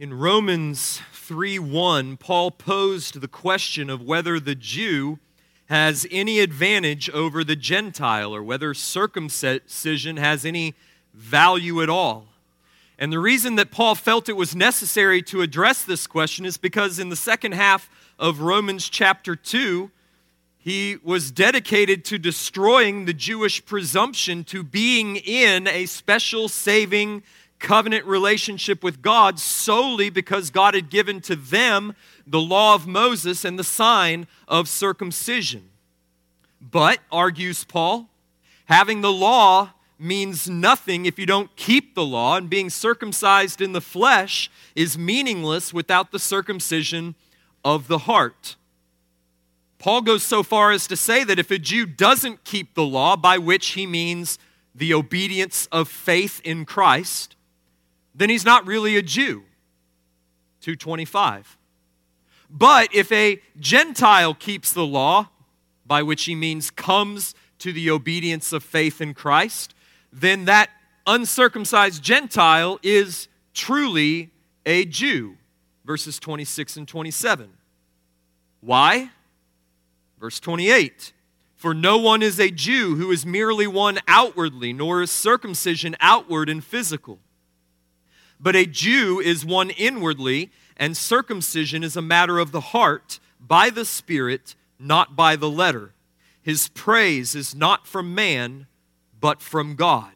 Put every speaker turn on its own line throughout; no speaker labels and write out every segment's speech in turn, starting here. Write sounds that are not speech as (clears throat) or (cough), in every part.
In Romans 3 1, Paul posed the question of whether the Jew has any advantage over the Gentile or whether circumcision has any value at all. And the reason that Paul felt it was necessary to address this question is because in the second half of Romans chapter 2, he was dedicated to destroying the Jewish presumption to being in a special saving covenant relationship with God solely because God had given to them the law of Moses and the sign of circumcision. But, argues Paul, having the law means nothing if you don't keep the law, and being circumcised in the flesh is meaningless without the circumcision of the heart. Paul goes so far as to say that if a Jew doesn't keep the law, by which he means the obedience of faith in Christ, then he's not really a Jew. 225. But if a Gentile keeps the law, by which he means comes to the obedience of faith in Christ, then that uncircumcised Gentile is truly a Jew. Verses 26 and 27. Why? Verse 28 For no one is a Jew who is merely one outwardly, nor is circumcision outward and physical. But a Jew is one inwardly, and circumcision is a matter of the heart, by the Spirit, not by the letter. His praise is not from man, but from God.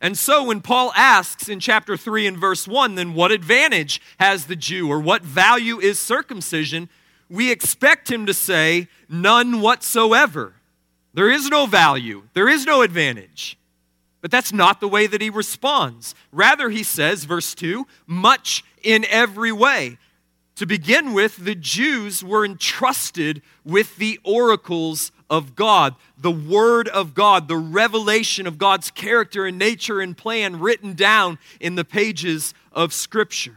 And so when Paul asks in chapter 3 and verse 1, then what advantage has the Jew or what value is circumcision? We expect him to say, none whatsoever. There is no value, there is no advantage. But that's not the way that he responds. Rather, he says, verse 2, much in every way. To begin with, the Jews were entrusted with the oracles of God, the Word of God, the revelation of God's character and nature and plan written down in the pages of Scripture.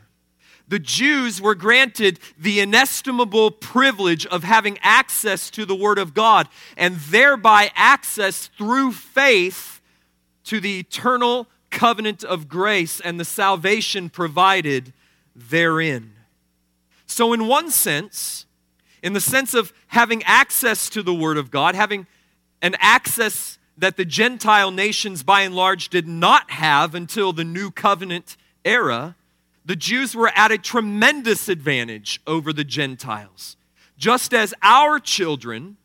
The Jews were granted the inestimable privilege of having access to the Word of God and thereby access through faith to the eternal covenant of grace and the salvation provided therein. So, in one sense, in the sense of having access to the Word of God, having an access that the Gentile nations by and large did not have until the New Covenant era, the Jews were at a tremendous advantage over the Gentiles. Just as our children,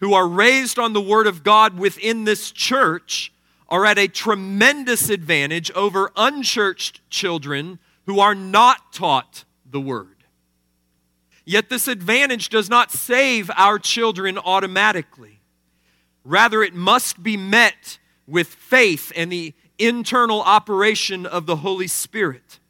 who are raised on the Word of God within this church, are at a tremendous advantage over unchurched children who are not taught the word. Yet this advantage does not save our children automatically. Rather, it must be met with faith and the internal operation of the Holy Spirit.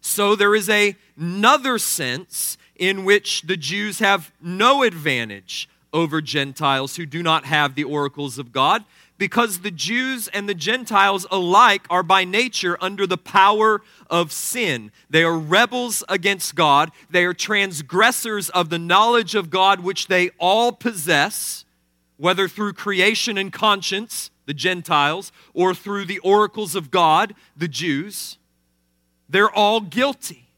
So there is a, another sense in which the Jews have no advantage over Gentiles who do not have the oracles of God because the Jews and the Gentiles alike are by nature under the power of sin. They are rebels against God, they are transgressors of the knowledge of God which they all possess, whether through creation and conscience, the Gentiles, or through the oracles of God, the Jews. They're all guilty.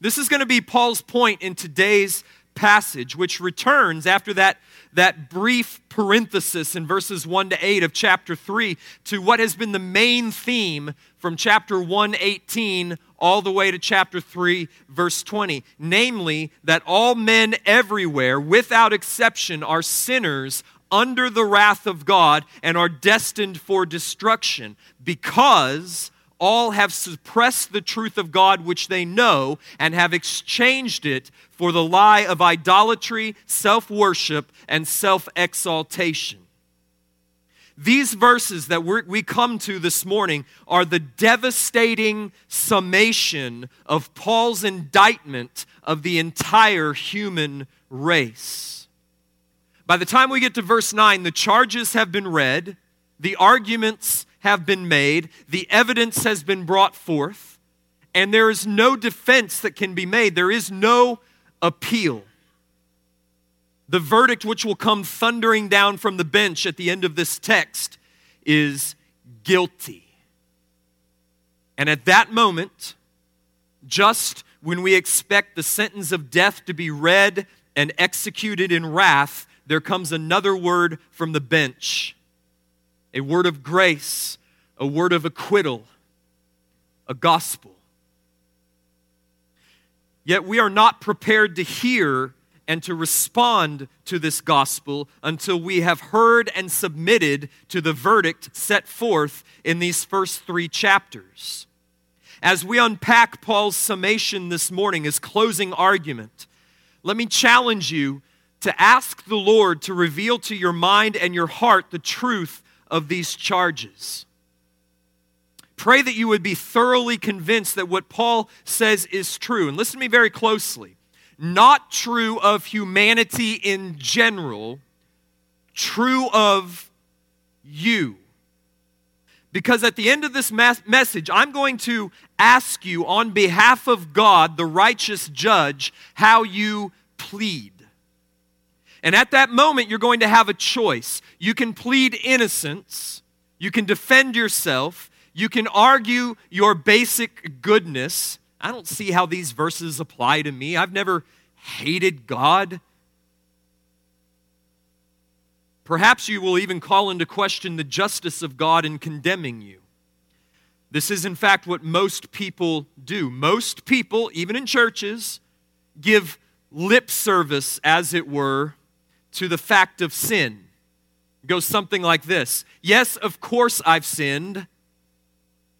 This is going to be Paul's point in today's passage, which returns after that that brief parenthesis in verses 1 to 8 of chapter 3 to what has been the main theme from chapter 118 all the way to chapter 3 verse 20 namely that all men everywhere without exception are sinners under the wrath of God and are destined for destruction because all have suppressed the truth of God which they know and have exchanged it for the lie of idolatry, self worship, and self exaltation. These verses that we come to this morning are the devastating summation of Paul's indictment of the entire human race. By the time we get to verse 9, the charges have been read, the arguments have been made, the evidence has been brought forth, and there is no defense that can be made. There is no appeal. The verdict which will come thundering down from the bench at the end of this text is guilty. And at that moment, just when we expect the sentence of death to be read and executed in wrath, there comes another word from the bench a word of grace, a word of acquittal, a gospel. Yet we are not prepared to hear and to respond to this gospel until we have heard and submitted to the verdict set forth in these first three chapters. As we unpack Paul's summation this morning, his closing argument, let me challenge you to ask the Lord to reveal to your mind and your heart the truth of these charges. Pray that you would be thoroughly convinced that what Paul says is true. And listen to me very closely. Not true of humanity in general, true of you. Because at the end of this message, I'm going to ask you on behalf of God, the righteous judge, how you plead. And at that moment, you're going to have a choice. You can plead innocence, you can defend yourself, you can argue your basic goodness. I don't see how these verses apply to me. I've never hated God. Perhaps you will even call into question the justice of God in condemning you. This is, in fact, what most people do. Most people, even in churches, give lip service, as it were, to the fact of sin. Goes something like this Yes, of course I've sinned.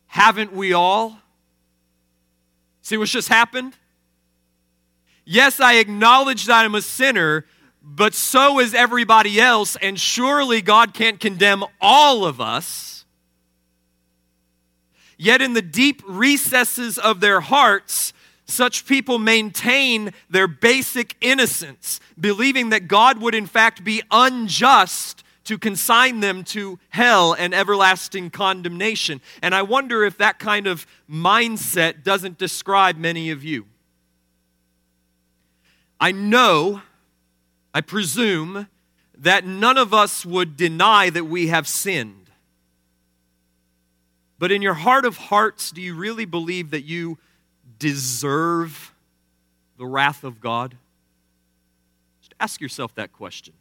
Haven't we all? See what's just happened? Yes, I acknowledge that I'm a sinner, but so is everybody else, and surely God can't condemn all of us. Yet, in the deep recesses of their hearts, such people maintain their basic innocence, believing that God would in fact be unjust to consign them to hell and everlasting condemnation. And I wonder if that kind of mindset doesn't describe many of you. I know I presume that none of us would deny that we have sinned. But in your heart of hearts, do you really believe that you deserve the wrath of God? Just ask yourself that question.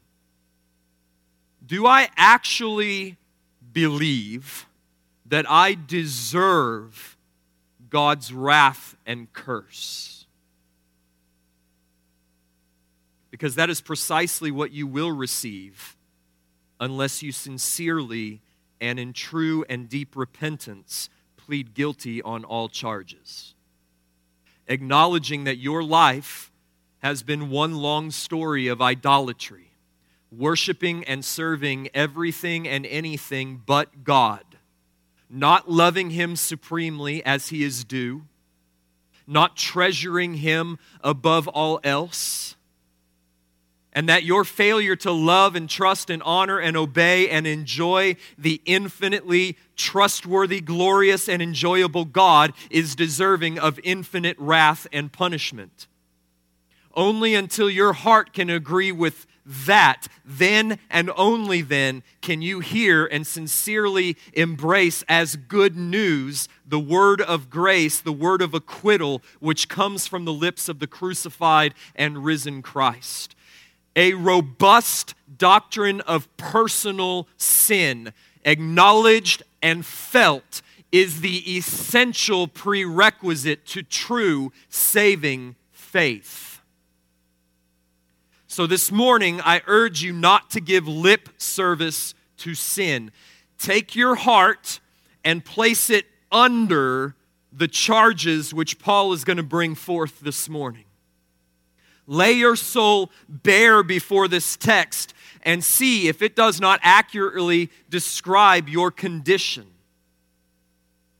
Do I actually believe that I deserve God's wrath and curse? because that is precisely what you will receive unless you sincerely and in true and deep repentance plead guilty on all charges. Acknowledging that your life has been one long story of idolatry, worshiping and serving everything and anything but God, not loving Him supremely as He is due, not treasuring Him above all else and that your failure to love and trust and honor and obey and enjoy the infinitely trustworthy, glorious, and enjoyable God is deserving of infinite wrath and punishment. Only until your heart can agree with that, then and only then can you hear and sincerely embrace as good news the word of grace, the word of acquittal, which comes from the lips of the crucified and risen Christ a robust doctrine of personal sin, acknowledged and felt, is the essential prerequisite to true saving faith. So, this morning, I urge you not to give lip service to sin. Take your heart and place it under the charges which Paul is going to bring forth this morning. Lay your soul bare before this text and see if it does not accurately describe your condition.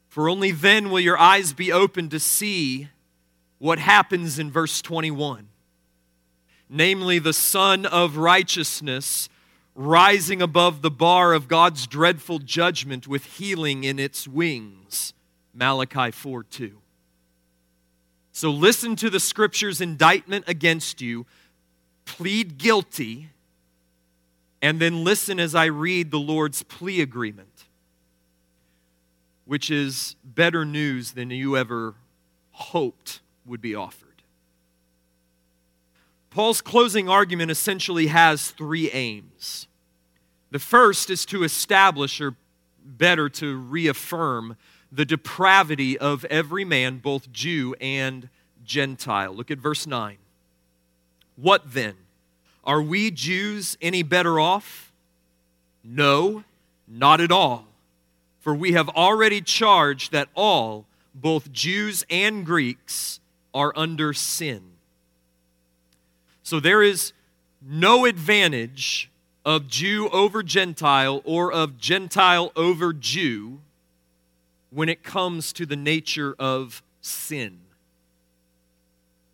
For only then will your eyes be open to see what happens in verse 21 namely, the Sun of Righteousness rising above the bar of God's dreadful judgment with healing in its wings. Malachi 4 2. So listen to the scripture's indictment against you, plead guilty, and then listen as I read the Lord's plea agreement, which is better news than you ever hoped would be offered. Paul's closing argument essentially has three aims. The first is to establish, or better, to reaffirm, the depravity of every man, both Jew and Gentile. Look at verse 9. What then? Are we Jews any better off? No, not at all. For we have already charged that all, both Jews and Greeks, are under sin. So there is no advantage of Jew over Gentile or of Gentile over Jew when it comes to the nature of sin.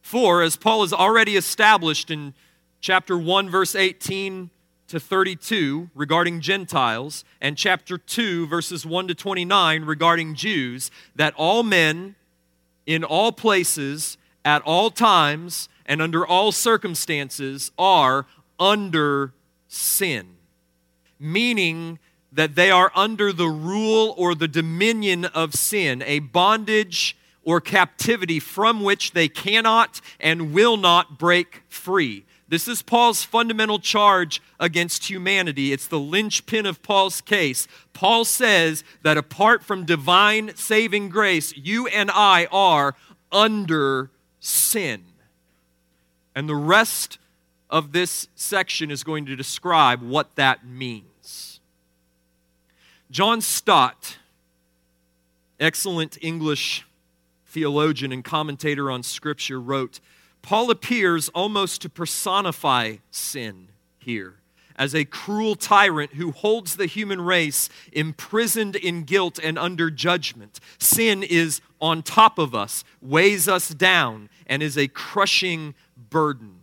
For, as Paul has already established in chapter 1, verse 18 to 32 regarding Gentiles, and chapter 2, verses 1 to 29 regarding Jews, that all men in all places, at all times, and under all circumstances are under sin, meaning that they are under the rule or the dominion of sin, a bondage or captivity from which they cannot and will not break free. This is Paul's fundamental charge against humanity. It's the linchpin of Paul's case. Paul says that apart from divine saving grace, you and I are under sin. And the rest of this section is going to describe what that means. John Stott, excellent English theologian and commentator on Scripture, wrote Paul appears almost to personify sin here as a cruel tyrant who holds the human race imprisoned in guilt and under judgment. Sin is on top of us, weighs us down, and is a crushing burden.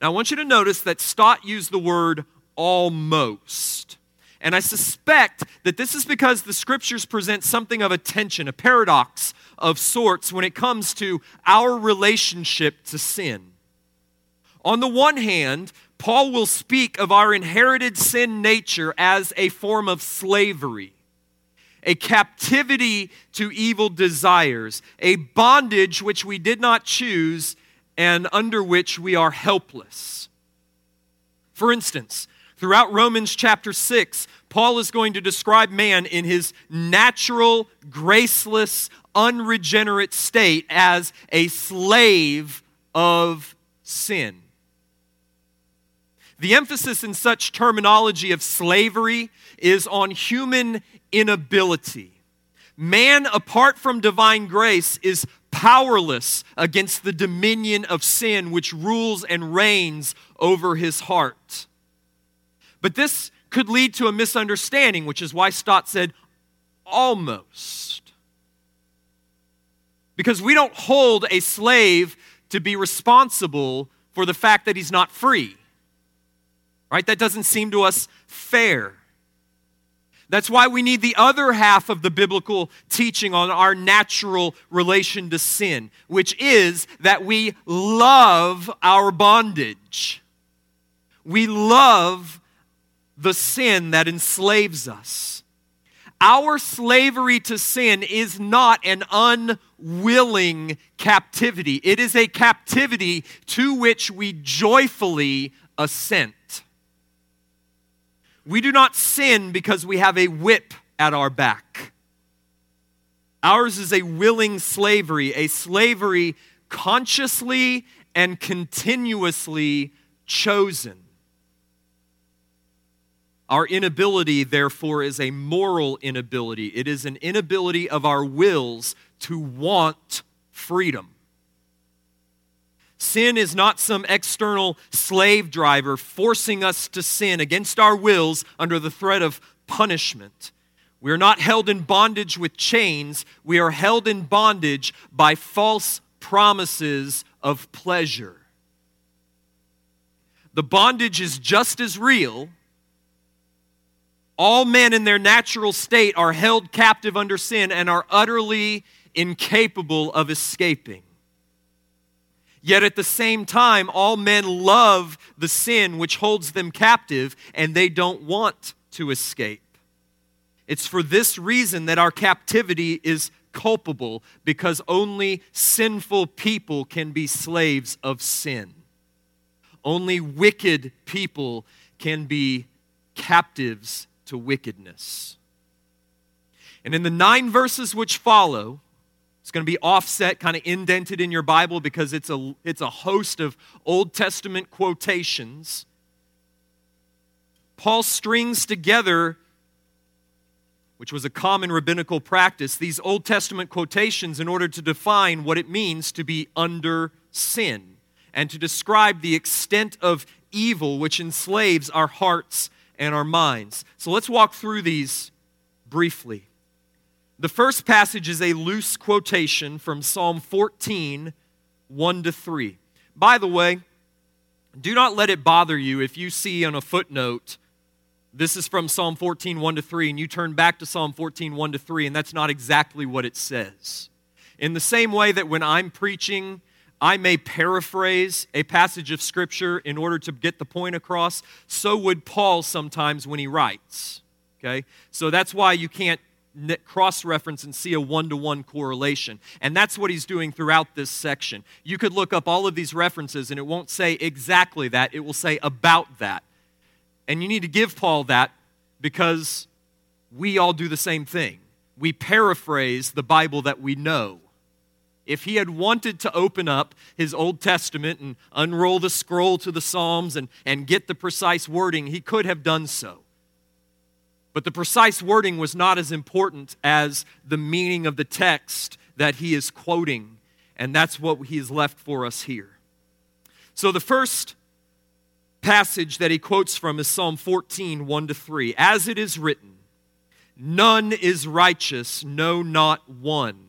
Now, I want you to notice that Stott used the word almost. And I suspect that this is because the scriptures present something of a tension, a paradox of sorts when it comes to our relationship to sin. On the one hand, Paul will speak of our inherited sin nature as a form of slavery, a captivity to evil desires, a bondage which we did not choose and under which we are helpless. For instance, throughout Romans chapter 6, Paul is going to describe man in his natural, graceless, unregenerate state as a slave of sin. The emphasis in such terminology of slavery is on human inability. Man, apart from divine grace, is powerless against the dominion of sin which rules and reigns over his heart. But this could lead to a misunderstanding, which is why Stott said almost. Because we don't hold a slave to be responsible for the fact that he's not free. Right? That doesn't seem to us fair. That's why we need the other half of the biblical teaching on our natural relation to sin, which is that we love our bondage. We love the sin that enslaves us. Our slavery to sin is not an unwilling captivity, it is a captivity to which we joyfully assent. We do not sin because we have a whip at our back. Ours is a willing slavery, a slavery consciously and continuously chosen. Our inability, therefore, is a moral inability. It is an inability of our wills to want freedom. Sin is not some external slave driver forcing us to sin against our wills under the threat of punishment. We are not held in bondage with chains, we are held in bondage by false promises of pleasure. The bondage is just as real. All men in their natural state are held captive under sin and are utterly incapable of escaping. Yet at the same time, all men love the sin which holds them captive, and they don't want to escape. It's for this reason that our captivity is culpable because only sinful people can be slaves of sin. Only wicked people can be captives to wickedness. And in the nine verses which follow, it's going to be offset, kind of indented in your Bible because it's a, it's a host of Old Testament quotations. Paul strings together, which was a common rabbinical practice, these Old Testament quotations in order to define what it means to be under sin and to describe the extent of evil which enslaves our hearts and our minds. So let's walk through these briefly. The first passage is a loose quotation from Psalm 14, 1 to 3. By the way, do not let it bother you if you see on a footnote, this is from Psalm 14, 1 to 3, and you turn back to Psalm 14, 1 to 3, and that's not exactly what it says. In the same way that when I'm preaching, I may paraphrase a passage of Scripture in order to get the point across, so would Paul sometimes when he writes. Okay? So that's why you can't cross reference and see a one to one correlation. And that's what he's doing throughout this section. You could look up all of these references and it won't say exactly that, it will say about that. And you need to give Paul that because we all do the same thing. We paraphrase the Bible that we know. If he had wanted to open up his Old Testament and unroll the scroll to the Psalms and, and get the precise wording, he could have done so. But the precise wording was not as important as the meaning of the text that he is quoting. And that's what he has left for us here. So the first passage that he quotes from is Psalm 14, 1 to 3. As it is written, None is righteous, no, not one.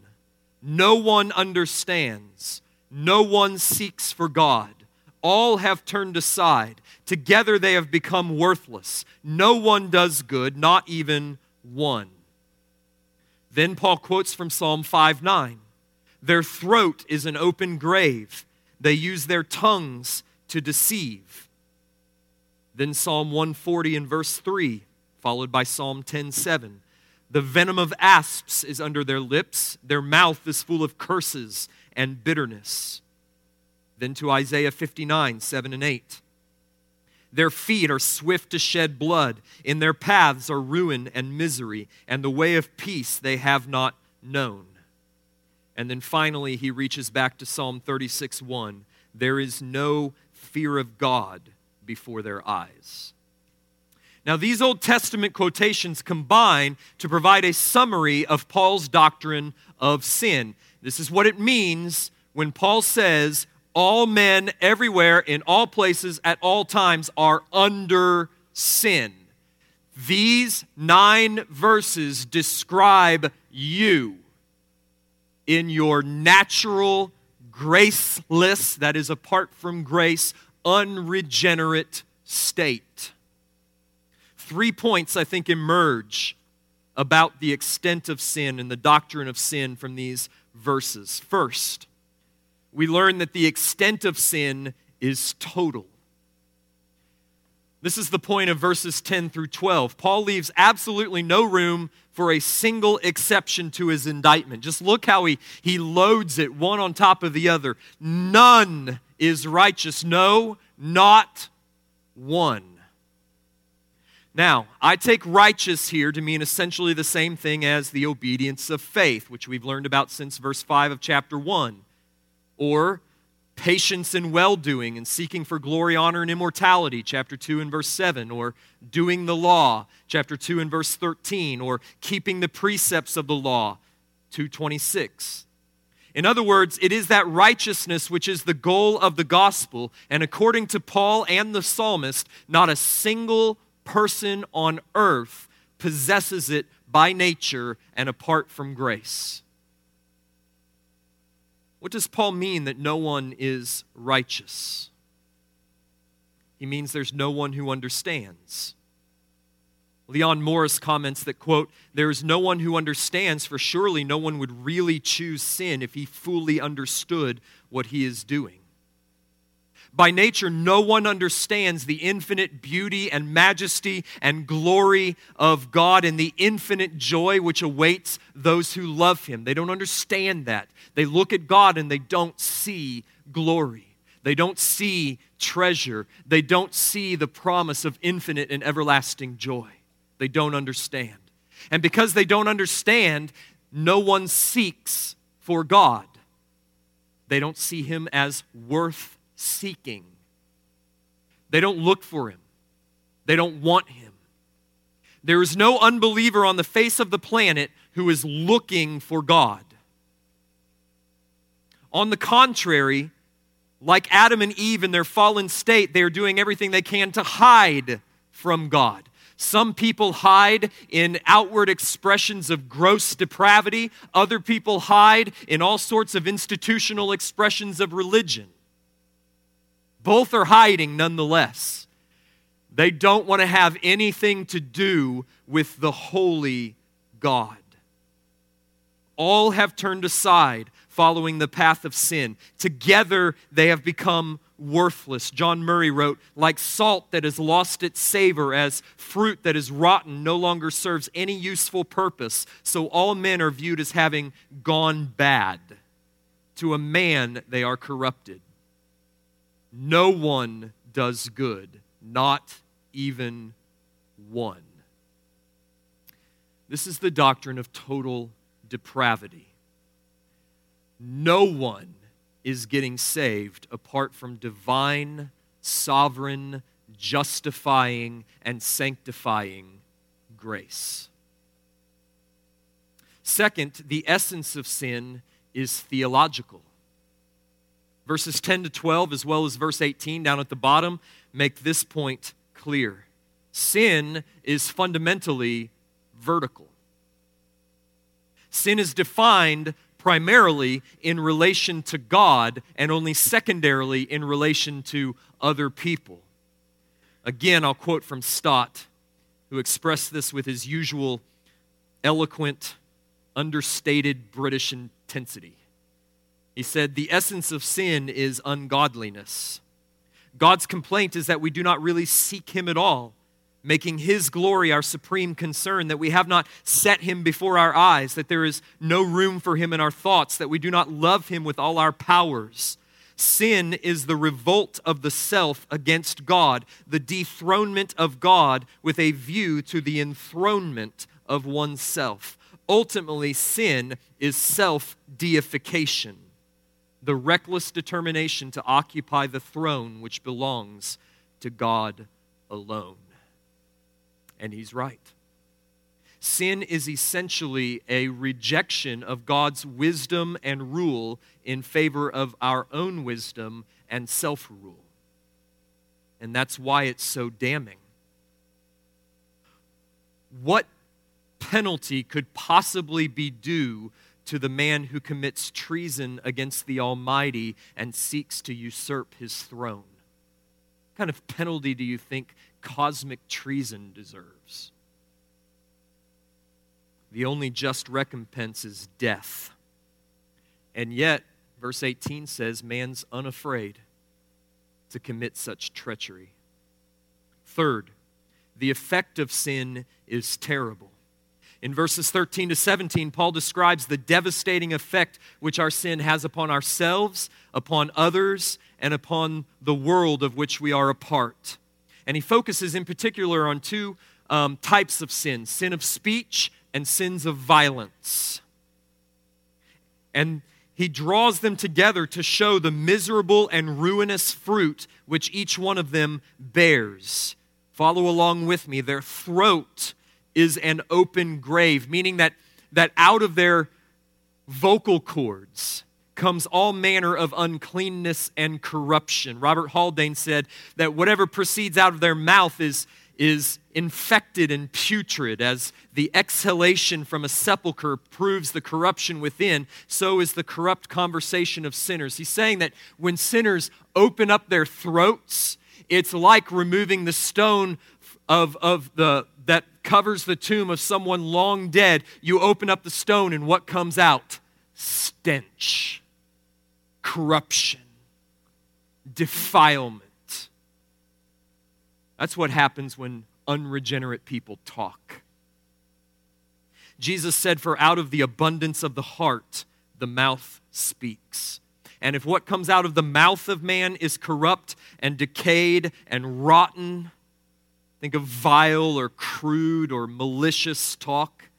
No one understands, no one seeks for God. All have turned aside. Together they have become worthless. No one does good, not even one. Then Paul quotes from Psalm 5 9. Their throat is an open grave. They use their tongues to deceive. Then Psalm 140 and verse 3, followed by Psalm 10 7. The venom of asps is under their lips, their mouth is full of curses and bitterness. Then to Isaiah 59, 7 and 8. Their feet are swift to shed blood. In their paths are ruin and misery, and the way of peace they have not known. And then finally, he reaches back to Psalm 36 1. There is no fear of God before their eyes. Now, these Old Testament quotations combine to provide a summary of Paul's doctrine of sin. This is what it means when Paul says, all men everywhere, in all places, at all times are under sin. These nine verses describe you in your natural, graceless, that is, apart from grace, unregenerate state. Three points, I think, emerge about the extent of sin and the doctrine of sin from these verses. First, we learn that the extent of sin is total. This is the point of verses 10 through 12. Paul leaves absolutely no room for a single exception to his indictment. Just look how he, he loads it one on top of the other. None is righteous. No, not one. Now, I take righteous here to mean essentially the same thing as the obedience of faith, which we've learned about since verse 5 of chapter 1 or patience in well doing and seeking for glory, honor, and immortality, chapter 2 and verse 7, or doing the law, chapter 2 and verse 13, or keeping the precepts of the law, 226. In other words, it is that righteousness which is the goal of the gospel, and according to Paul and the psalmist, not a single person on earth possesses it by nature and apart from grace. What does Paul mean that no one is righteous? He means there's no one who understands. Leon Morris comments that, quote, there is no one who understands, for surely no one would really choose sin if he fully understood what he is doing. By nature, no one understands the infinite beauty and majesty and glory of God and the infinite joy which awaits those who love Him. They don't understand that. They look at God and they don't see glory. They don't see treasure. They don't see the promise of infinite and everlasting joy. They don't understand. And because they don't understand, no one seeks for God. They don't see Him as worth seeking. They don't look for him, they don't want him. There is no unbeliever on the face of the planet who is looking for God. On the contrary, like Adam and Eve in their fallen state, they are doing everything they can to hide from God. Some people hide in outward expressions of gross depravity. Other people hide in all sorts of institutional expressions of religion. Both are hiding nonetheless. They don't want to have anything to do with the holy God. All have turned aside following the path of sin. Together they have become worthless. John Murray wrote, like salt that has lost its savor, as fruit that is rotten no longer serves any useful purpose, so all men are viewed as having gone bad. To a man, they are corrupted. No one does good, not even one. This is the doctrine of total depravity. No one is getting saved apart from divine, sovereign, justifying, and sanctifying grace. Second, the essence of sin is theological. Verses 10 to 12, as well as verse 18 down at the bottom, make this point clear. Sin is fundamentally vertical. Sin is defined primarily in relation to God and only secondarily in relation to other people. Again, I'll quote from Stott, who expressed this with his usual eloquent, understated British intensity. He said, The essence of sin is ungodliness. God's complaint is that we do not really seek Him at all, making His glory our supreme concern, that we have not set Him before our eyes, that there is no room for Him in our thoughts, that we do not love Him with all our powers. Sin is the revolt of the self against God, the dethronement of God with a view to the enthronement of oneself. Ultimately, sin is self deification the reckless determination to occupy the throne which belongs to God alone. And he's right. Sin is essentially a rejection of God's wisdom and rule in favor of our own wisdom and self rule. And that's why it's so damning. What penalty could possibly be due to the man who commits treason against the Almighty and seeks to usurp his throne? What kind of penalty do you think cosmic treason deserves? The only just recompense is death. And yet, verse 18 says, man's unafraid to commit such treachery. Third, the effect of sin is terrible. In verses 13 to 17, Paul describes the devastating effect which our sin has upon ourselves, upon others, and upon the world of which we are a part. And he focuses in particular on two um, types of sin sin of speech and sins of violence. And he draws them together to show the miserable and ruinous fruit which each one of them bears. Follow along with me. Their throat is an open grave, meaning that, that out of their vocal cords comes all manner of uncleanness and corruption. Robert Haldane said that whatever proceeds out of their mouth is, is infected and putrid. As the exhalation from a sepulchre proves the corruption within, so is the corrupt conversation of sinners. He's saying that when sinners open up their throats, it's like removing the stone of, of the, that covers the tomb of someone long dead, you open up the stone and what comes out? Stench, corruption, defilement. That's what happens when unregenerate people talk. Jesus said, For out of the abundance of the heart, the mouth speaks. And if what comes out of the mouth of man is corrupt and decayed and rotten, think of vile or crude or malicious talk,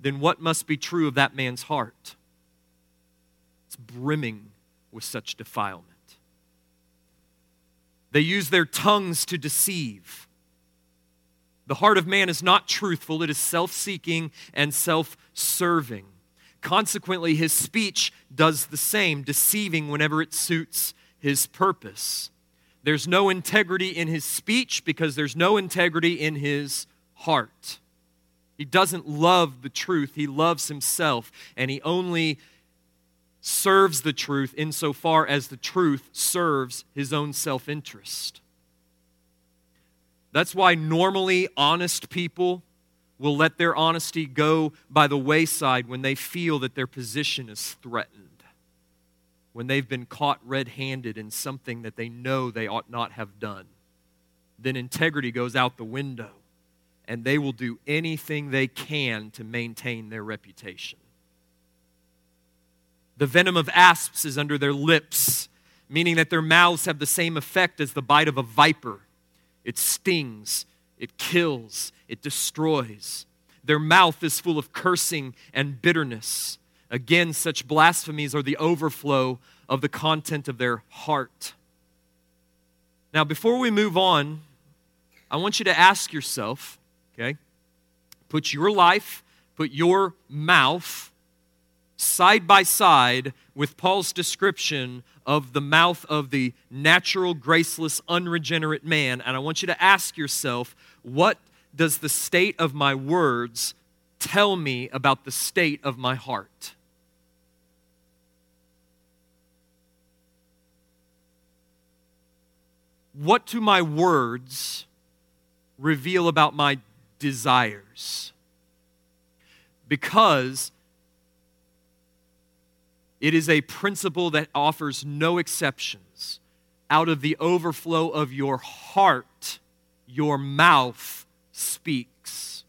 then what must be true of that man's heart? It's brimming with such defilement. They use their tongues to deceive. The heart of man is not truthful, it is self seeking and self serving. Consequently, his speech does the same, deceiving whenever it suits his purpose. There's no integrity in his speech because there's no integrity in his heart. He doesn't love the truth, he loves himself, and he only serves the truth insofar as the truth serves his own self interest. That's why normally honest people will let their honesty go by the wayside when they feel that their position is threatened, when they've been caught red handed in something that they know they ought not have done. Then integrity goes out the window, and they will do anything they can to maintain their reputation. The venom of asps is under their lips, meaning that their mouths have the same effect as the bite of a viper. It stings, it kills, it destroys. Their mouth is full of cursing and bitterness. Again, such blasphemies are the overflow of the content of their heart. Now, before we move on, I want you to ask yourself, okay? Put your life, put your mouth side by side with Paul's description of the mouth of the natural, graceless, unregenerate man. And I want you to ask yourself, what does the state of my words tell me about the state of my heart? What do my words reveal about my desires? Because it is a principle that offers no exceptions. Out of the overflow of your heart, your mouth speaks.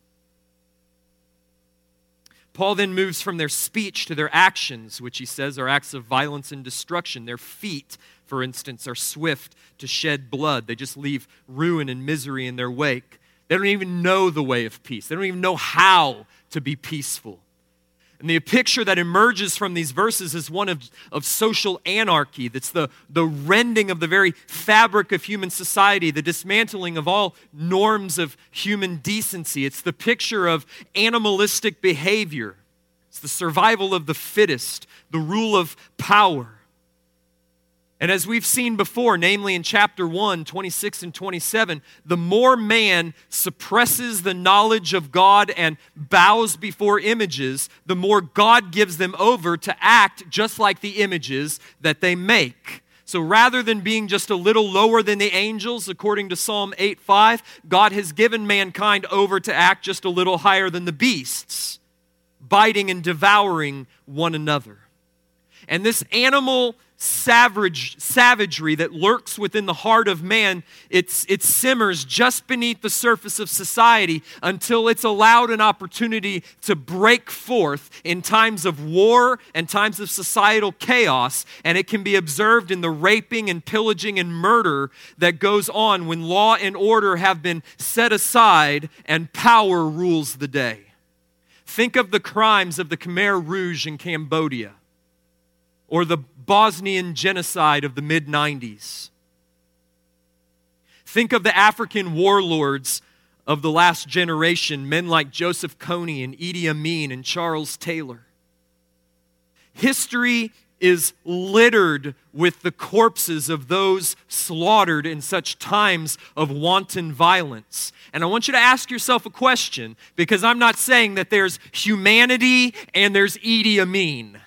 Paul then moves from their speech to their actions, which he says are acts of violence and destruction. Their feet, for instance, are swift to shed blood. They just leave ruin and misery in their wake. They don't even know the way of peace, they don't even know how to be peaceful. And the picture that emerges from these verses is one of, of social anarchy. That's the, the rending of the very fabric of human society, the dismantling of all norms of human decency. It's the picture of animalistic behavior. It's the survival of the fittest, the rule of power. And as we've seen before, namely in chapter 1, 26 and 27, the more man suppresses the knowledge of God and bows before images, the more God gives them over to act just like the images that they make. So rather than being just a little lower than the angels, according to Psalm 8 5, God has given mankind over to act just a little higher than the beasts, biting and devouring one another. And this animal savage, savagery that lurks within the heart of man, it's, it simmers just beneath the surface of society until it's allowed an opportunity to break forth in times of war and times of societal chaos. And it can be observed in the raping and pillaging and murder that goes on when law and order have been set aside and power rules the day. Think of the crimes of the Khmer Rouge in Cambodia or the Bosnian genocide of the mid 90s. Think of the African warlords of the last generation, men like Joseph Kony and Idi Amin and Charles Taylor. History is littered with the corpses of those slaughtered in such times of wanton violence. And I want you to ask yourself a question because I'm not saying that there's humanity and there's Idi Amin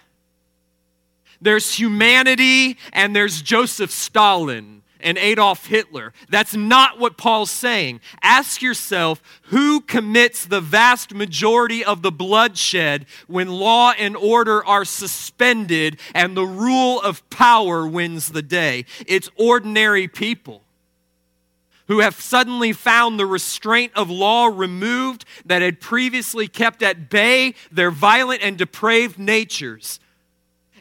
there's humanity, and there's Joseph Stalin. and Adolf Hitler. That's not what Paul's saying. Ask yourself who commits the vast majority of the bloodshed when law and order are suspended and the rule of power wins the day? It's ordinary people who have suddenly found the restraint of law removed that had previously kept at bay their violent and depraved natures.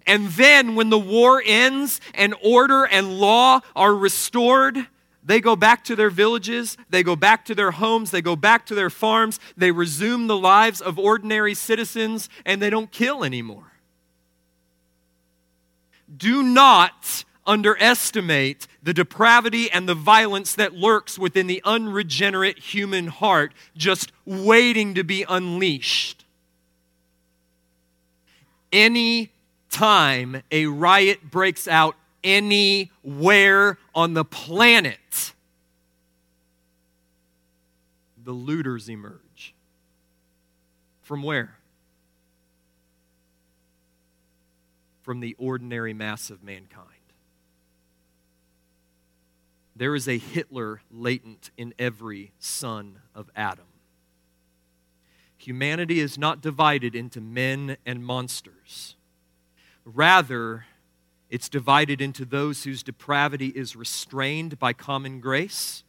And then, when the war ends and order and law are restored, they go back to their villages, they go back to their homes, they go back to their farms, they resume the lives of ordinary citizens, and they don't kill anymore. Do not underestimate the depravity and the violence that lurks within the unregenerate human heart, just waiting to be unleashed. Any time a riot breaks out anywhere on the planet, the looters emerge. From where? From the ordinary mass of mankind. There is a Hitler latent in every son of Adam. Humanity is not divided into men and monsters. Rather, it's divided into those whose depravity is restrained by common grace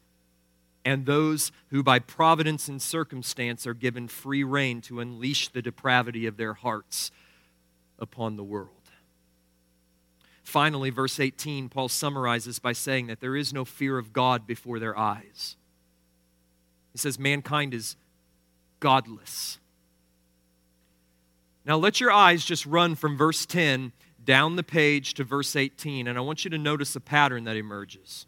and those who, by providence and circumstance, are given free rein to unleash the depravity of their hearts upon the world. Finally, verse 18, Paul summarizes by saying that there is no fear of God before their eyes. He says, Mankind is godless. Now, let your eyes just run from verse 10 down the page to verse 18, and I want you to notice a pattern that emerges.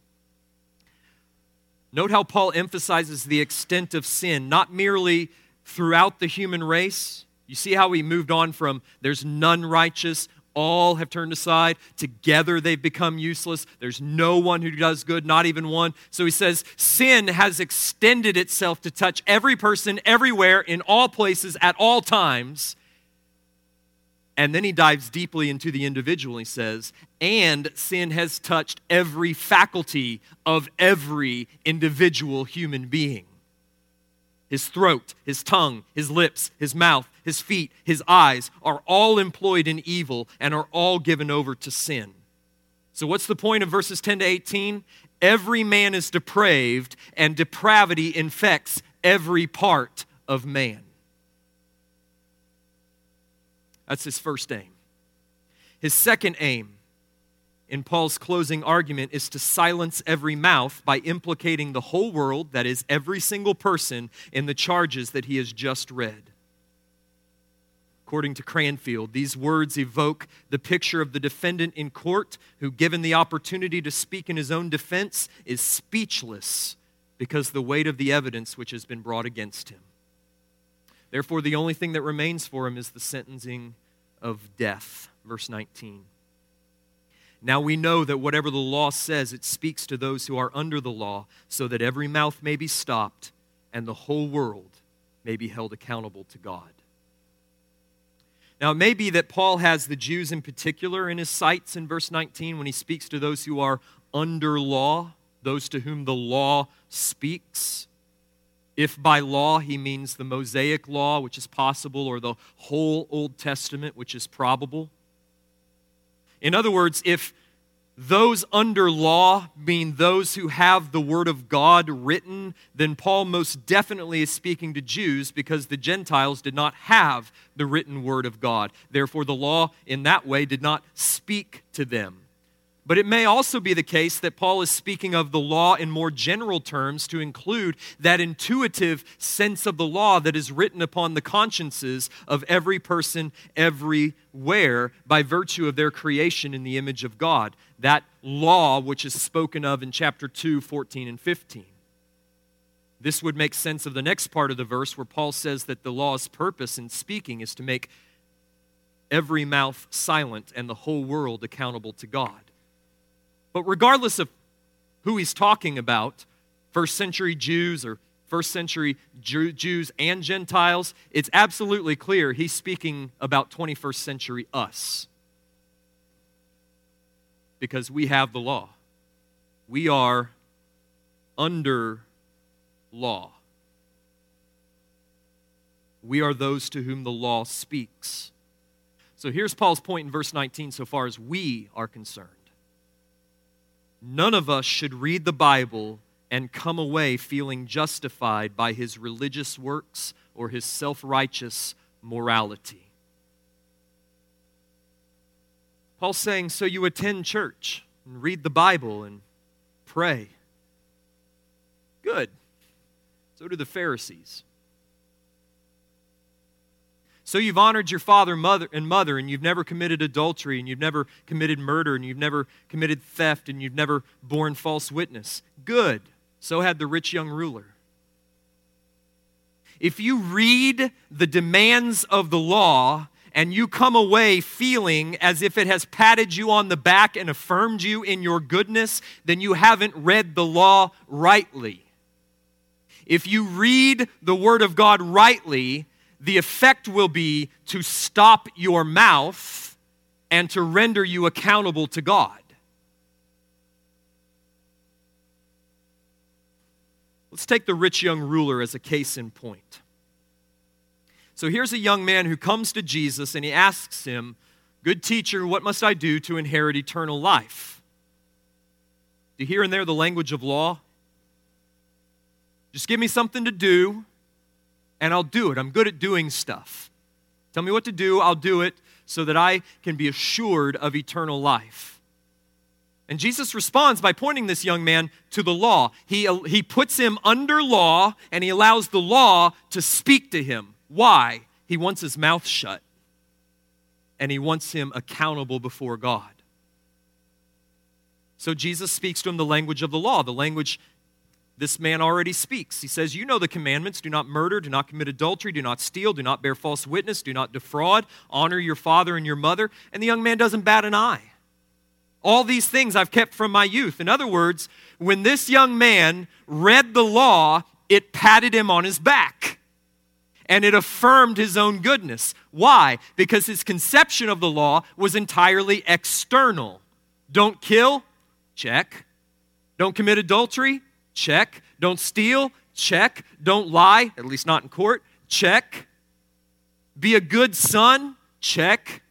Note how Paul emphasizes the extent of sin, not merely throughout the human race. You see how he moved on from there's none righteous, all have turned aside. Together they've become useless. There's no one who does good, not even one. So he says sin has extended itself to touch every person, everywhere, in all places, at all times. And then he dives deeply into the individual. He says, and sin has touched every faculty of every individual human being his throat, his tongue, his lips, his mouth, his feet, his eyes are all employed in evil and are all given over to sin. So, what's the point of verses 10 to 18? Every man is depraved, and depravity infects every part of man. That's his first aim. His second aim in Paul's closing argument is to silence every mouth by implicating the whole world, that is, every single person, in the charges that he has just read. According to Cranfield, these words evoke the picture of the defendant in court who, given the opportunity to speak in his own defense, is speechless because the weight of the evidence which has been brought against him. Therefore, the only thing that remains for him is the sentencing of death. Verse 19. Now we know that whatever the law says, it speaks to those who are under the law, so that every mouth may be stopped and the whole world may be held accountable to God. Now, it may be that Paul has the Jews in particular in his sights in verse 19 when he speaks to those who are under law, those to whom the law speaks. If by law he means the Mosaic law, which is possible, or the whole Old Testament, which is probable. In other words, if those under law mean those who have the Word of God written, then Paul most definitely is speaking to Jews because the Gentiles did not have the written Word of God. Therefore, the law in that way did not speak to them. But it may also be the case that Paul is speaking of the law in more general terms to include that intuitive sense of the law that is written upon the consciences of every person everywhere by virtue of their creation in the image of God. That law which is spoken of in chapter 2, 14, and 15. This would make sense of the next part of the verse where Paul says that the law's purpose in speaking is to make every mouth silent and the whole world accountable to God. But regardless of who he's talking about, first century Jews or first century Jews and Gentiles, it's absolutely clear he's speaking about 21st century us. Because we have the law. We are under law. We are those to whom the law speaks. So here's Paul's point in verse 19 so far as we are concerned. None of us should read the Bible and come away feeling justified by his religious works or his self righteous morality. Paul's saying, so you attend church and read the Bible and pray. Good. So do the Pharisees. So you've honored your father mother, and mother, and you've never committed adultery, and you've never committed murder, and you've never committed theft, and you've never borne false witness. Good. So had the rich young ruler. If you read the demands of the law and you come away feeling as if it has patted you on the back and affirmed you in your goodness, then you haven't read the law rightly. If you read the Word of God rightly, the effect will be to stop your mouth and to render you accountable to God. Let's take the rich young ruler as a case in point. So here's a young man who comes to Jesus and he asks him, Good teacher, what must I do to inherit eternal life? Do you hear in there the language of law? Just give me something to do and I'll do it. I'm good at doing stuff. Tell me what to do, I'll do it so that I can be assured of eternal life. And Jesus responds by pointing this young man to the law. He, he puts him under law and he allows the law to speak to him. Why? He wants his mouth shut and he wants him accountable before God. So Jesus speaks to him the language of the law, the language this man already speaks. He says, You know the commandments do not murder, do not commit adultery, do not steal, do not bear false witness, do not defraud, honor your father and your mother. And the young man doesn't bat an eye. All these things I've kept from my youth. In other words, when this young man read the law, it patted him on his back and it affirmed his own goodness. Why? Because his conception of the law was entirely external. Don't kill? Check. Don't commit adultery? Check. Don't steal? Check. Don't lie, at least not in court? Check. Be a good son? Check.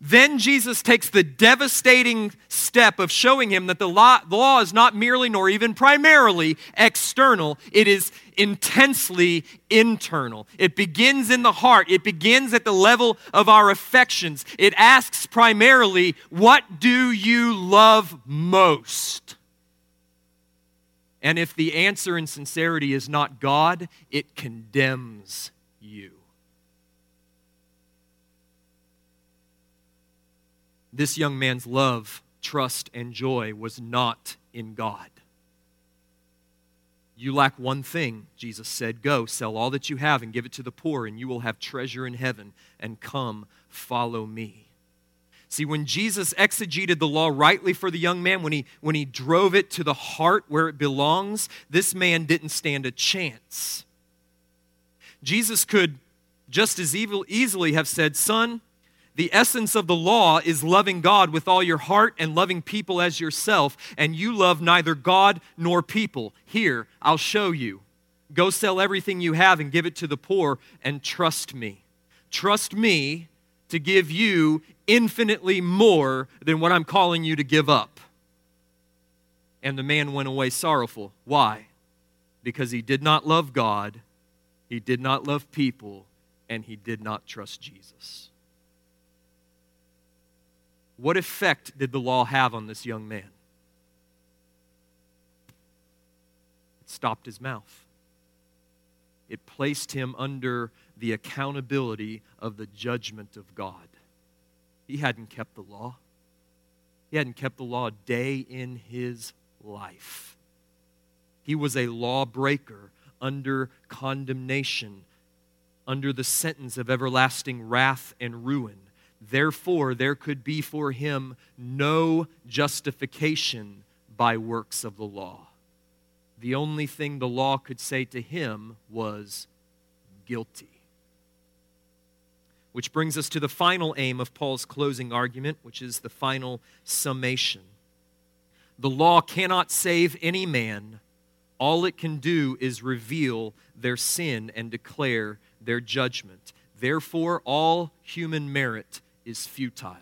Then Jesus takes the devastating step of showing him that the law, the law, is not merely nor even primarily external, it is intensely internal. It begins in the heart, it begins at the level of our affections. It asks primarily, What do you love most? And if the answer in sincerity is not God, it condemns you. This young man's love, trust, and joy was not in God. You lack one thing, Jesus said. Go, sell all that you have and give it to the poor, and you will have treasure in heaven. And come, follow me. See, when Jesus exegeted the law rightly for the young man, when he, when he drove it to the heart where it belongs, this man didn't stand a chance. Jesus could just as evil, easily have said, Son, the essence of the law is loving God with all your heart and loving people as yourself, and you love neither God nor people. Here, I'll show you. Go sell everything you have and give it to the poor, and trust me. Trust me to give you infinitely more than what I'm calling you to give up. And the man went away sorrowful. Why? Because he did not love God, he did not love people, and he did not trust Jesus. What effect did the law have on this young man? It stopped his mouth. It placed him under the accountability of the judgment of God. He hadn't kept the law. He hadn't kept the law a day in his life. He was a lawbreaker under condemnation, under the sentence of everlasting wrath and ruin. Therefore, there could be for him no justification by works of the law. The only thing the law could say to him was guilty. Which brings us to the final aim of Paul's closing argument, which is the final summation. The law cannot save any man. All it can do is reveal their sin and declare their judgment. Therefore, all human merit is futile.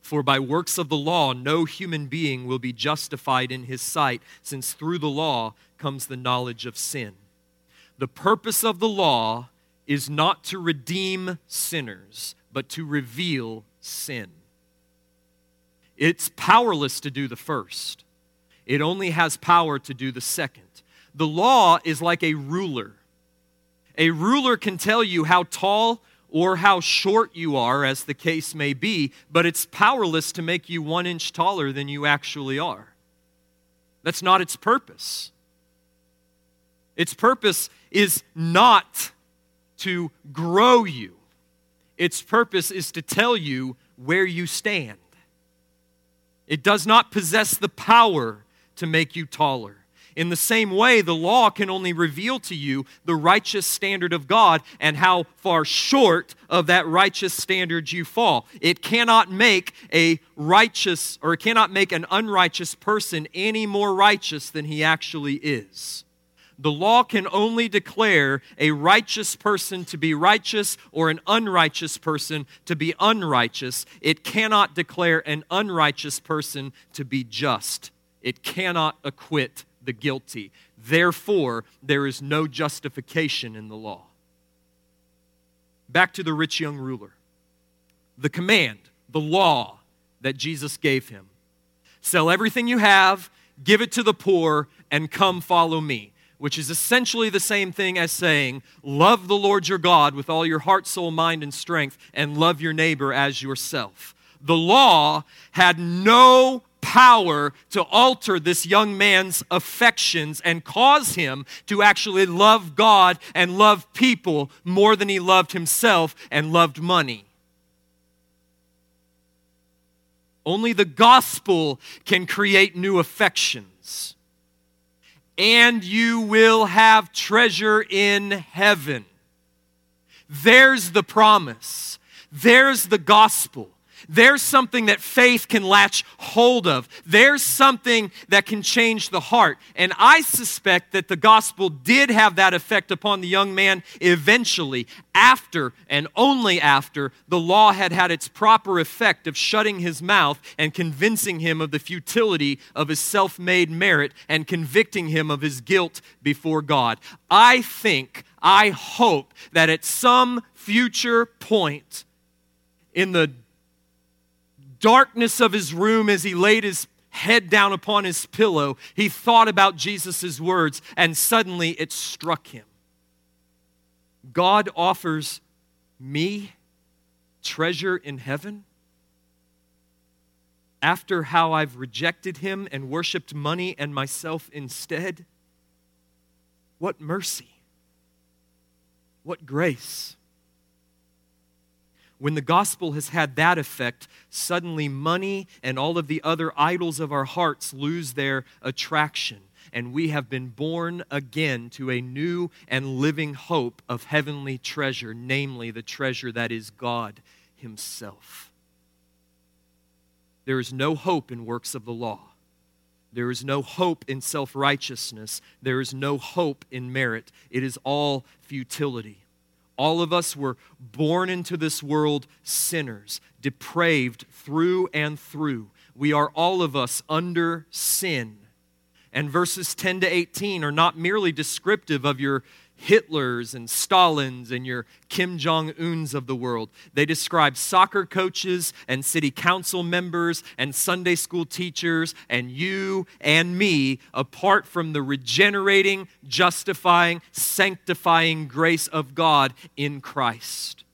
For by works of the law, no human being will be justified in his sight, since through the law comes the knowledge of sin. The purpose of the law is not to redeem sinners, but to reveal sin. It's powerless to do the first, it only has power to do the second. The law is like a ruler. A ruler can tell you how tall or how short you are, as the case may be, but it's powerless to make you one inch taller than you actually are. That's not its purpose. Its purpose is not to grow you, its purpose is to tell you where you stand. It does not possess the power to make you taller. In the same way, the law can only reveal to you the righteous standard of God and how far short of that righteous standard you fall. It cannot make a righteous or it cannot make an unrighteous person any more righteous than he actually is. The law can only declare a righteous person to be righteous or an unrighteous person to be unrighteous. It cannot declare an unrighteous person to be just. It cannot acquit the guilty. Therefore, there is no justification in the law. Back to the rich young ruler. The command, the law that Jesus gave him sell everything you have, give it to the poor, and come follow me which is essentially the same thing as saying, Love the Lord your God with all your heart, soul, mind, and strength, and love your neighbor as yourself. The law had no power to alter this young man's affections and cause him to actually love God and love people more than he loved himself and loved money. Only the gospel can create new affections and you will have treasure in heaven. There's the promise. There's the gospel. There's something that faith can latch hold of. There's something that can change the heart. And I suspect that the gospel did have that effect upon the young man eventually, after and only after the law had had its proper effect of shutting his mouth and convincing him of the futility of his self made merit and convicting him of his guilt before God. I think, I hope that at some future point, in the darkness of his room as he laid his head down upon his pillow, he thought about Jesus' words, and suddenly it struck him. God offers me treasure in heaven after how I've rejected him and worshiped money and myself instead. What mercy! What grace! When the gospel has had that effect, suddenly money and all of the other idols of our hearts lose their attraction. And we have been born again to a new and living hope of heavenly treasure, namely the treasure that is God Himself. There is no hope in works of the law. There is no hope in self righteousness. There is no hope in merit. It is all futility. All of us were born into this world sinners, depraved through and through. We are all of us under sin. And verses 10 to 18 are not merely descriptive of your Hitlers and Stalins and your Kim Jong uns of the world. They describe soccer coaches and city council members and Sunday school teachers and you and me apart from the regenerating, justifying, sanctifying grace of God in Christ.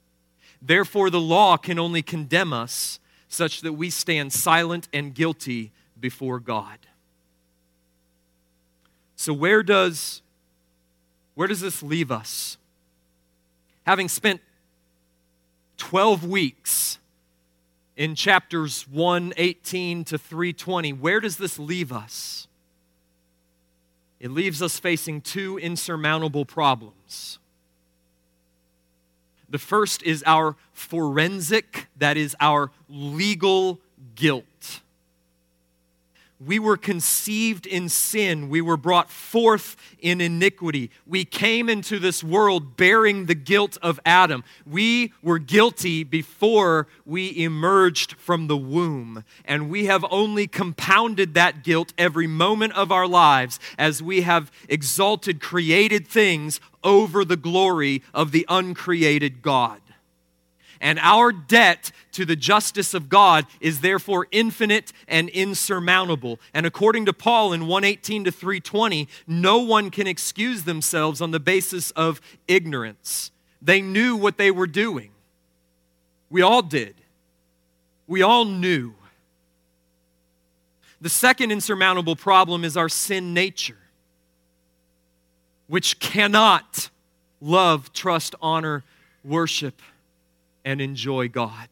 Therefore, the law can only condemn us such that we stand silent and guilty before God. So, where does where does this leave us? Having spent 12 weeks in chapters 118 to 320, where does this leave us? It leaves us facing two insurmountable problems. The first is our forensic, that is, our legal guilt. We were conceived in sin. We were brought forth in iniquity. We came into this world bearing the guilt of Adam. We were guilty before we emerged from the womb. And we have only compounded that guilt every moment of our lives as we have exalted created things over the glory of the uncreated God. And our debt to the justice of God is therefore infinite and insurmountable. And according to Paul in 118 to 320, no one can excuse themselves on the basis of ignorance. They knew what they were doing. We all did. We all knew. The second insurmountable problem is our sin nature, which cannot love, trust, honor, worship, and enjoy God.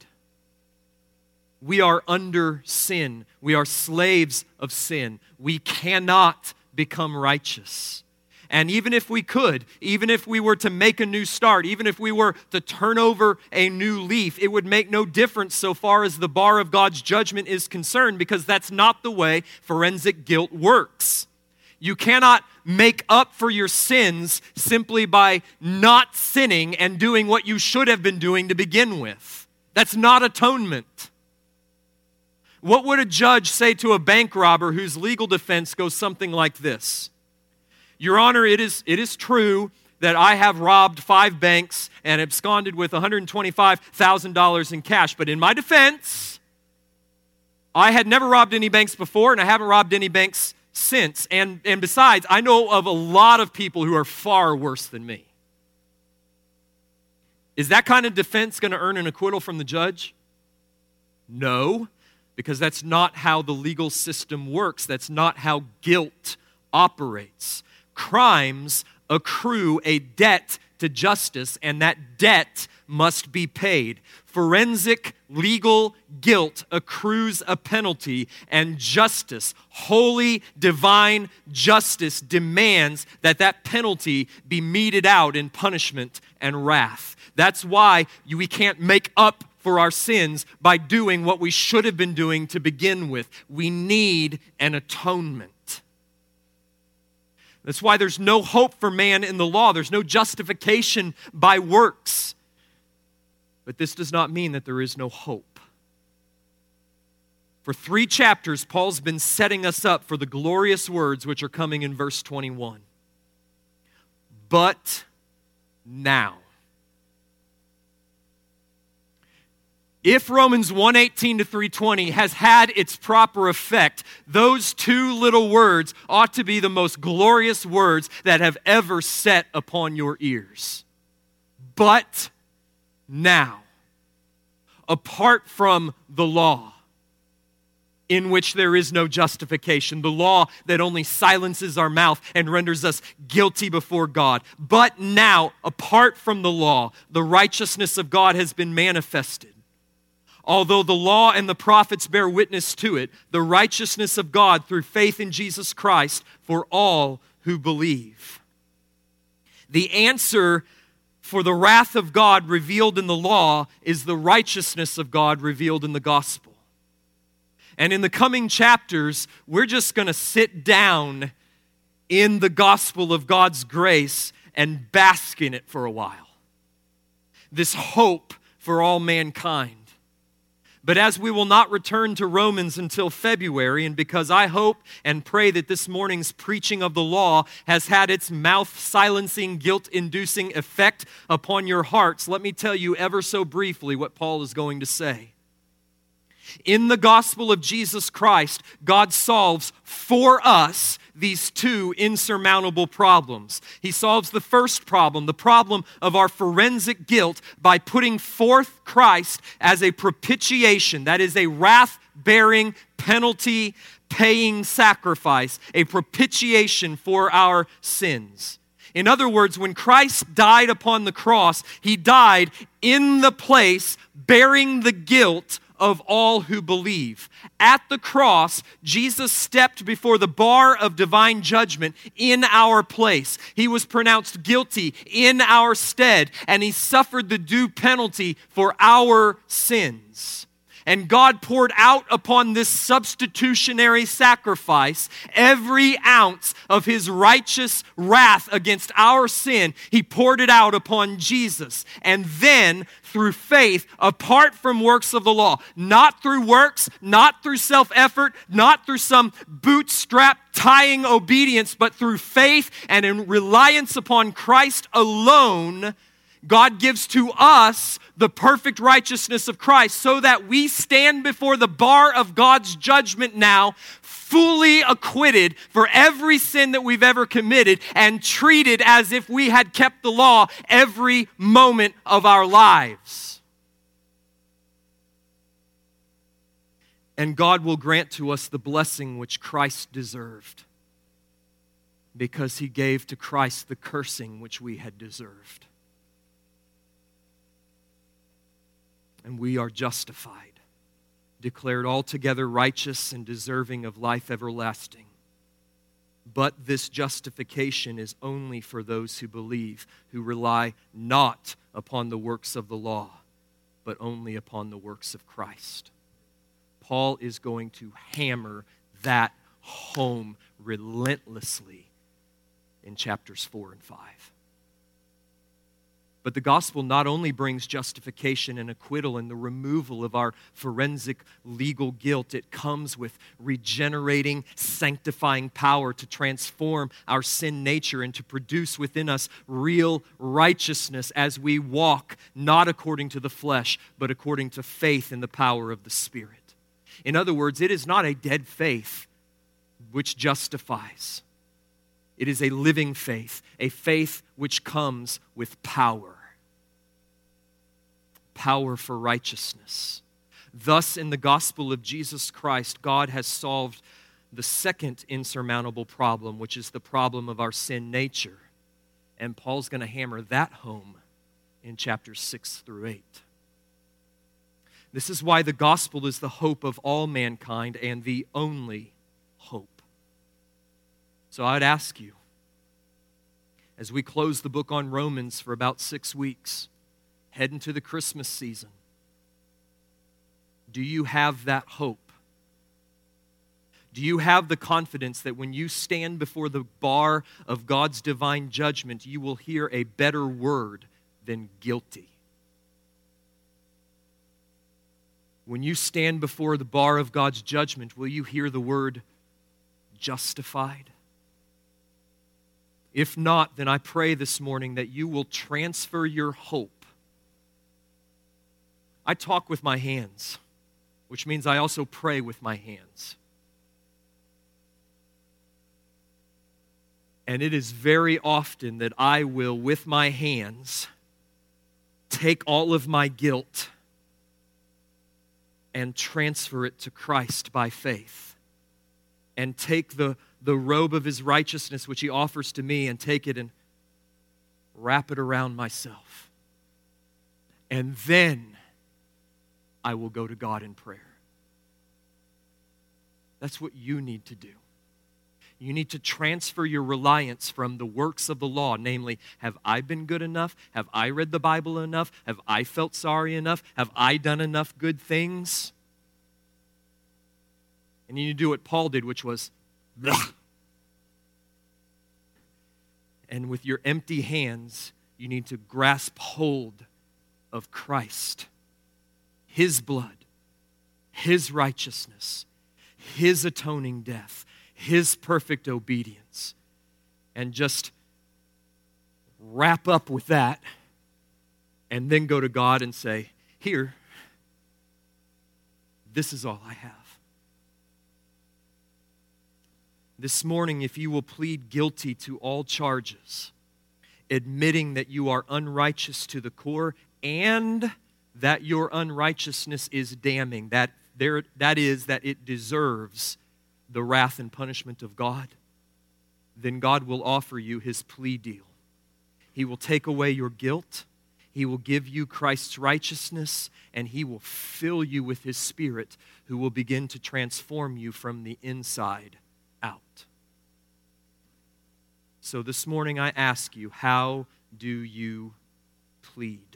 We are under sin. We are slaves of sin. We cannot become righteous. And even if we could, even if we were to make a new start, even if we were to turn over a new leaf, it would make no difference so far as the bar of God's judgment is concerned because that's not the way forensic guilt works. You cannot make up for your sins simply by not sinning and doing what you should have been doing to begin with. That's not atonement. What would a judge say to a bank robber whose legal defense goes something like this? Your Honor, it is, it is true that I have robbed five banks and absconded with $125,000 in cash, but in my defense, I had never robbed any banks before and I haven't robbed any banks since. And, and besides, I know of a lot of people who are far worse than me. Is that kind of defense going to earn an acquittal from the judge? No, because that's not how the legal system works. That's not how guilt operates. Crimes accrue a debt to justice, and that debt must be paid. Forensic legal guilt accrues a penalty, and justice, holy divine justice, demands that that penalty be meted out in punishment and wrath. That's why we can't make up for our sins by doing what we should have been doing to begin with. We need an atonement. That's why there's no hope for man in the law. There's no justification by works. But this does not mean that there is no hope. For three chapters, Paul's been setting us up for the glorious words which are coming in verse 21. But now. If Romans 118 to 320 has had its proper effect, those two little words ought to be the most glorious words that have ever set upon your ears. But now, apart from the law, in which there is no justification, the law that only silences our mouth and renders us guilty before God. But now, apart from the law, the righteousness of God has been manifested Although the law and the prophets bear witness to it, the righteousness of God through faith in Jesus Christ for all who believe. The answer for the wrath of God revealed in the law is the righteousness of God revealed in the gospel. And in the coming chapters, we're just going to sit down in the gospel of God's grace and bask in it for a while. This hope for all mankind. But as we will not return to Romans until February, and because I hope and pray that this morning's preaching of the law has had its mouth silencing, guilt inducing effect upon your hearts, let me tell you ever so briefly what Paul is going to say. In the gospel of Jesus Christ, God solves for us these two insurmountable problems. He solves the first problem, the problem of our forensic guilt, by putting forth Christ as a propitiation, that is, a wrath bearing, penalty paying sacrifice, a propitiation for our sins. In other words, when Christ died upon the cross, he died in the place bearing the guilt of all who believe. At the cross, Jesus stepped before the bar of divine judgment in our place. He was pronounced guilty in our stead, and he suffered the due penalty for our sins. And God poured out upon this substitutionary sacrifice every ounce of his righteous wrath against our sin. He poured it out upon Jesus. And then, through faith, apart from works of the law, not through works, not through self effort, not through some bootstrap tying obedience, but through faith and in reliance upon Christ alone God gives to us the perfect righteousness of Christ so that we stand before the bar of God's judgment now, fully acquitted for every sin that we've ever committed and treated as if we had kept the law every moment of our lives. And God will grant to us the blessing which Christ deserved because he gave to Christ the cursing which we had deserved. And we are justified, declared altogether righteous and deserving of life everlasting. But this justification is only for those who believe, who rely not upon the works of the law, but only upon the works of Christ. Paul is going to hammer that home relentlessly in chapters 4 and 5. But the gospel not only brings justification and acquittal and the removal of our forensic legal guilt, it comes with regenerating, sanctifying power to transform our sin nature and to produce within us real righteousness as we walk not according to the flesh, but according to faith in the power of the Spirit. In other words, it is not a dead faith which justifies. It is a living faith, a faith which comes with power power for righteousness. Thus, in the gospel of Jesus Christ, God has solved the second insurmountable problem, which is the problem of our sin nature. And Paul's going to hammer that home in chapters 6 through 8. This is why the gospel is the hope of all mankind and the only hope. So I'd ask you, as we close the book on Romans for about six weeks, heading to the Christmas season. Do you have that hope? Do you have the confidence that when you stand before the bar of God's divine judgment, you will hear a better word than guilty? When you stand before the bar of God's judgment, will you hear the word justified? If not, then I pray this morning that you will transfer your hope I talk with my hands, which means I also pray with my hands. And it is very often that I will, with my hands, take all of my guilt and transfer it to Christ by faith. And take the, the robe of his righteousness, which he offers to me, and take it and wrap it around myself. And then I will go to God in prayer. That's what you need to do. You need to transfer your reliance from the works of the law, namely, have I been good enough? Have I read the Bible enough? Have I felt sorry enough? Have I done enough good things? And you need to do what Paul did, which was, Bleh. (clears throat) and with your empty hands, you need to grasp hold of Christ his blood, His righteousness, His atoning death, His perfect obedience. And just wrap up with that and then go to God and say, Here, this is all I have. This morning, if you will plead guilty to all charges, admitting that you are unrighteous to the core and that your unrighteousness is damning, that, there, that is, that it deserves the wrath and punishment of God, then God will offer you his plea deal. He will take away your guilt, he will give you Christ's righteousness, and he will fill you with his spirit, who will begin to transform you from the inside out. So this morning I ask you, how do you plead?